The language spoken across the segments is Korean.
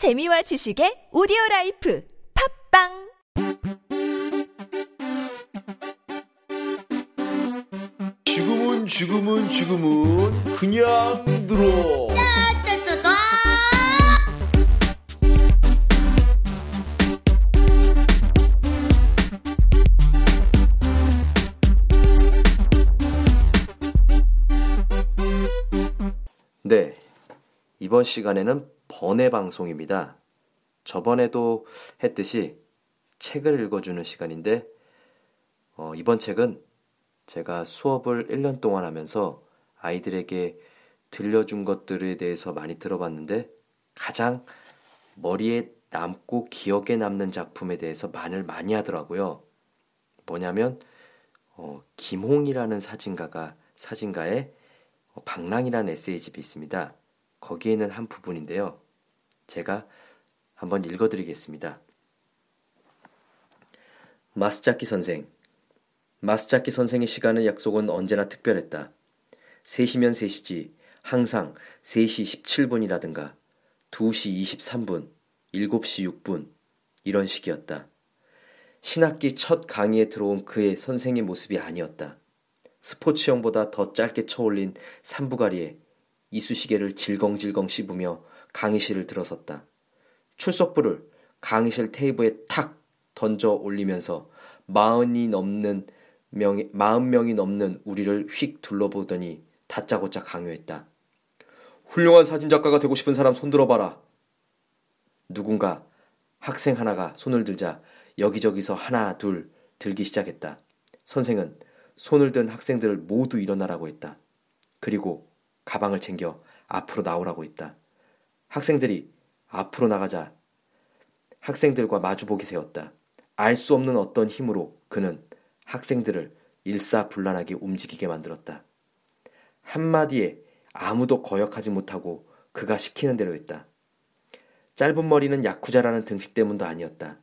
재미와 지식의 오디오 라이프 팝빵 지금은 지금은 지금은 그냥 들어 네. 이번 시간에는 번외 방송입니다. 저번에도 했듯이 책을 읽어주는 시간인데, 어, 이번 책은 제가 수업을 1년 동안 하면서 아이들에게 들려준 것들에 대해서 많이 들어봤는데, 가장 머리에 남고 기억에 남는 작품에 대해서 말을 많이 하더라고요. 뭐냐면, 어, 김홍이라는 사진가가, 사진가의 어, 방랑이라는 에세이집이 있습니다. 거기에 있는 한 부분인데요. 제가 한번 읽어드리겠습니다. 마스자키 선생. 마스자키 선생의 시간의 약속은 언제나 특별했다. 3시면 3시지, 항상 3시 17분이라든가, 2시 23분, 7시 6분, 이런 식이었다. 신학기 첫 강의에 들어온 그의 선생의 모습이 아니었다. 스포츠형보다 더 짧게 쳐올린 삼부가리에 이쑤시개를 질겅질겅 씹으며 강의실을 들어섰다. 출석부를 강의실 테이블에 탁 던져 올리면서 마흔이 넘는 명이, 마흔 명이 넘는 우리를 휙 둘러보더니 다짜고짜 강요했다. 훌륭한 사진작가가 되고 싶은 사람 손들어봐라. 누군가 학생 하나가 손을 들자 여기저기서 하나 둘 들기 시작했다. 선생은 손을 든 학생들을 모두 일어나라고 했다. 그리고 가방을 챙겨 앞으로 나오라고 했다. 학생들이 앞으로 나가자 학생들과 마주보게 세웠다. 알 수 없는 어떤 힘으로 그는 학생들을 일사불란하게 움직이게 만들었다. 한마디에 아무도 거역하지 못하고 그가 시키는 대로 했다. 짧은 머리는 야쿠자라는 등식 때문도 아니었다.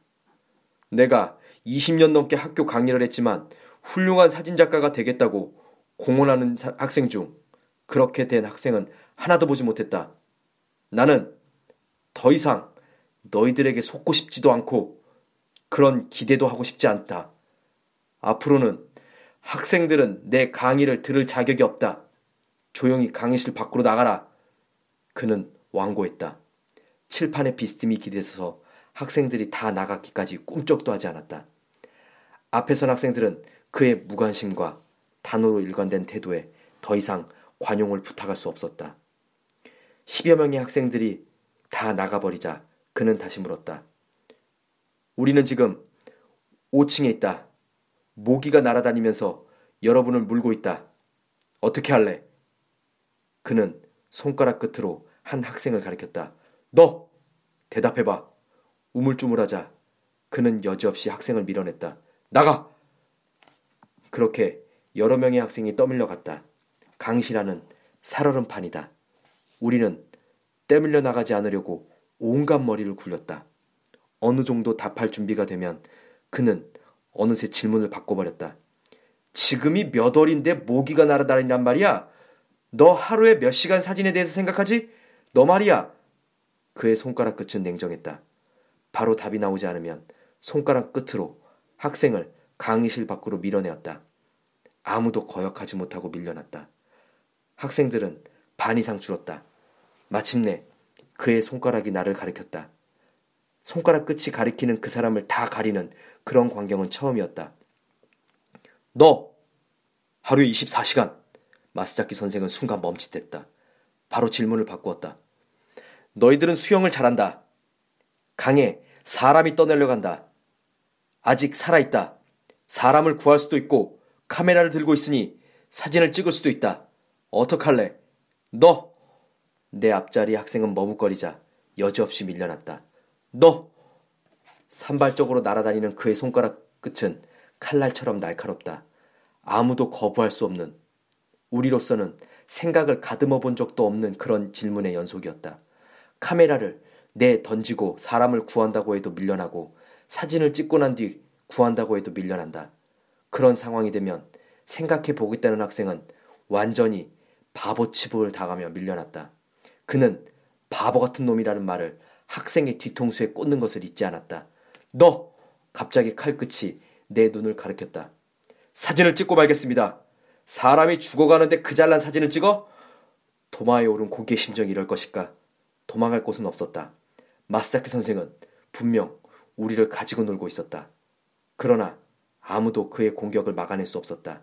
내가 20년 넘게 학교 강의를 했지만 훌륭한 사진작가가 되겠다고 공언하는 학생 중 그렇게 된 학생은 하나도 보지 못했다. 나는 더 이상 너희들에게 속고 싶지도 않고 그런 기대도 하고 싶지 않다. 앞으로는 학생들은 내 강의를 들을 자격이 없다. 조용히 강의실 밖으로 나가라. 그는 완고했다. 칠판에 비스듬히 기대서 학생들이 다 나갔기까지 꿈쩍도 하지 않았다. 앞에 선 학생들은 그의 무관심과 단호로 일관된 태도에 더 이상 관용을 부탁할 수 없었다. 십여 명의 학생들이 다 나가버리자 그는 다시 물었다. 우리는 지금 5층에 있다. 모기가 날아다니면서 여러분을 물고 있다. 어떻게 할래? 그는 손가락 끝으로 한 학생을 가리켰다. 너! 대답해봐. 우물쭈물하자. 그는 여지없이 학생을 밀어냈다. 나가! 그렇게 여러 명의 학생이 떠밀려 갔다. 강시라는 살얼음 판이다. 우리는 떼밀려 나가지 않으려고 온갖 머리를 굴렸다. 어느 정도 답할 준비가 되면 그는 어느새 질문을 바꿔버렸다. 지금이 몇 월인데 모기가 날아다닌단 말이야? 너 하루에 몇 시간 사진에 대해서 생각하지? 너 말이야. 그의 손가락 끝은 냉정했다. 바로 답이 나오지 않으면 손가락 끝으로 학생을 강의실 밖으로 밀어내었다. 아무도 거역하지 못하고 밀려났다. 학생들은 반 이상 줄었다. 마침내 그의 손가락이 나를 가리켰다. 손가락 끝이 가리키는 그 사람을 다 가리는 그런 광경은 처음이었다. 너! 하루에 24시간! 마스자키 선생은 순간 멈칫했다. 바로 질문을 바꾸었다. 너희들은 수영을 잘한다. 강에 사람이 떠내려간다. 아직 살아있다. 사람을 구할 수도 있고 카메라를 들고 있으니 사진을 찍을 수도 있다. 어떡할래? 너! 내 앞자리 학생은 머뭇거리자 여지없이 밀려났다. 너! 산발적으로 날아다니는 그의 손가락 끝은 칼날처럼 날카롭다. 아무도 거부할 수 없는 우리로서는 생각을 가듬어 본 적도 없는 그런 질문의 연속이었다. 카메라를 내 던지고 사람을 구한다고 해도 밀려나고 사진을 찍고 난 뒤 구한다고 해도 밀려난다. 그런 상황이 되면 생각해 보겠다는 학생은 완전히 바보 치부를 당하며 밀려났다. 그는 바보 같은 놈이라는 말을 학생의 뒤통수에 꽂는 것을 잊지 않았다. 너! 갑자기 칼끝이 내 눈을 가리켰다. 사진을 찍고 말겠습니다. 사람이 죽어가는데 그 잘난 사진을 찍어? 도마에 오른 고기의 심정이 이럴 것일까? 도망갈 곳은 없었다. 마사키 선생은 분명 우리를 가지고 놀고 있었다. 그러나 아무도 그의 공격을 막아낼 수 없었다.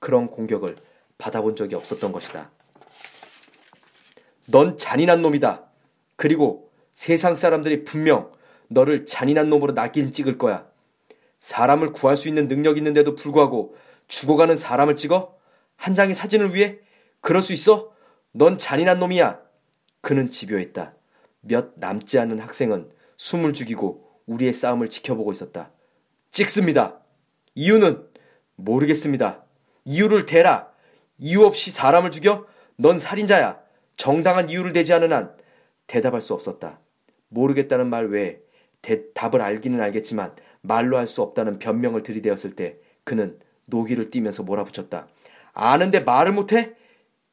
그런 공격을 받아본 적이 없었던 것이다. 넌 잔인한 놈이다. 그리고 세상 사람들이 분명 너를 잔인한 놈으로 낙인 찍을 거야. 사람을 구할 수 있는 능력 있는데도 불구하고 죽어가는 사람을 찍어? 한 장의 사진을 위해? 그럴 수 있어? 넌 잔인한 놈이야. 그는 집요했다. 몇 남지 않은 학생은 숨을 죽이고 우리의 싸움을 지켜보고 있었다. 찍습니다. 이유는 모르겠습니다. 이유를 대라. 이유 없이 사람을 죽여? 넌 살인자야. 정당한 이유를 대지 않은 한 대답할 수 없었다. 모르겠다는 말 외에 대, 답을 알기는 알겠지만 말로 할 수 없다는 변명을 들이대었을 때 그는 노기를 띠면서 몰아붙였다. 아는데 말을 못해?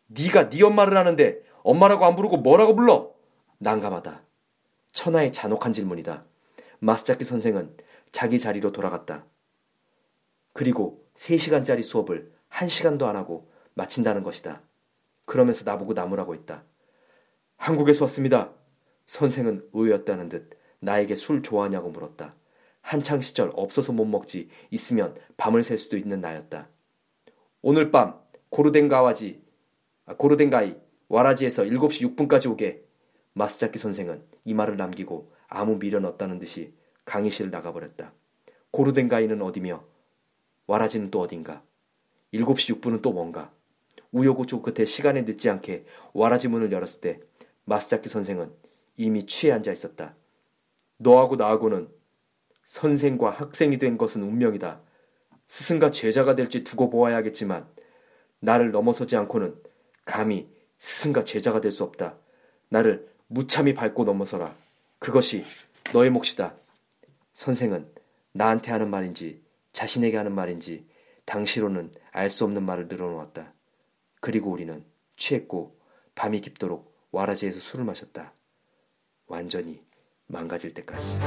네가 네 엄마를 아는데 엄마라고 안 부르고 뭐라고 불러? 난감하다. 천하의 잔혹한 질문이다. 마스자키 선생은 자기 자리로 돌아갔다. 그리고 3시간짜리 수업을 1시간도 안 하고 마친다는 것이다. 그러면서 나보고 나무라고 했다. 한국에서 왔습니다. 선생은 의외였다는 듯 나에게 술 좋아하냐고 물었다. 한창 시절 없어서 못 먹지 있으면 밤을 샐 수도 있는 나였다. 오늘 밤 고르덴가와지 아, 고르덴가이 와라지에서 7시 6분까지 오게 마스자키 선생은 이 말을 남기고 아무 미련 없다는 듯이 강의실을 나가버렸다. 고르덴가이는 어디며 와라지는 또 어딘가 7시 6분은 또 뭔가 우여곡절 끝에 시간에 늦지 않게 와라지 문을 열었을 때 마스자키 선생은 이미 취해 앉아 있었다. 너하고 나하고는 선생과 학생이 된 것은 운명이다. 스승과 제자가 될지 두고 보아야겠지만 나를 넘어서지 않고는 감히 스승과 제자가 될 수 없다. 나를 무참히 밟고 넘어서라. 그것이 너의 몫이다. 선생은 나한테 하는 말인지 자신에게 하는 말인지 당시로는 알 수 없는 말을 늘어놓았다. 그리고 우리는 취했고 밤이 깊도록 와라지에서 술을 마셨다. 완전히 망가질 때까지.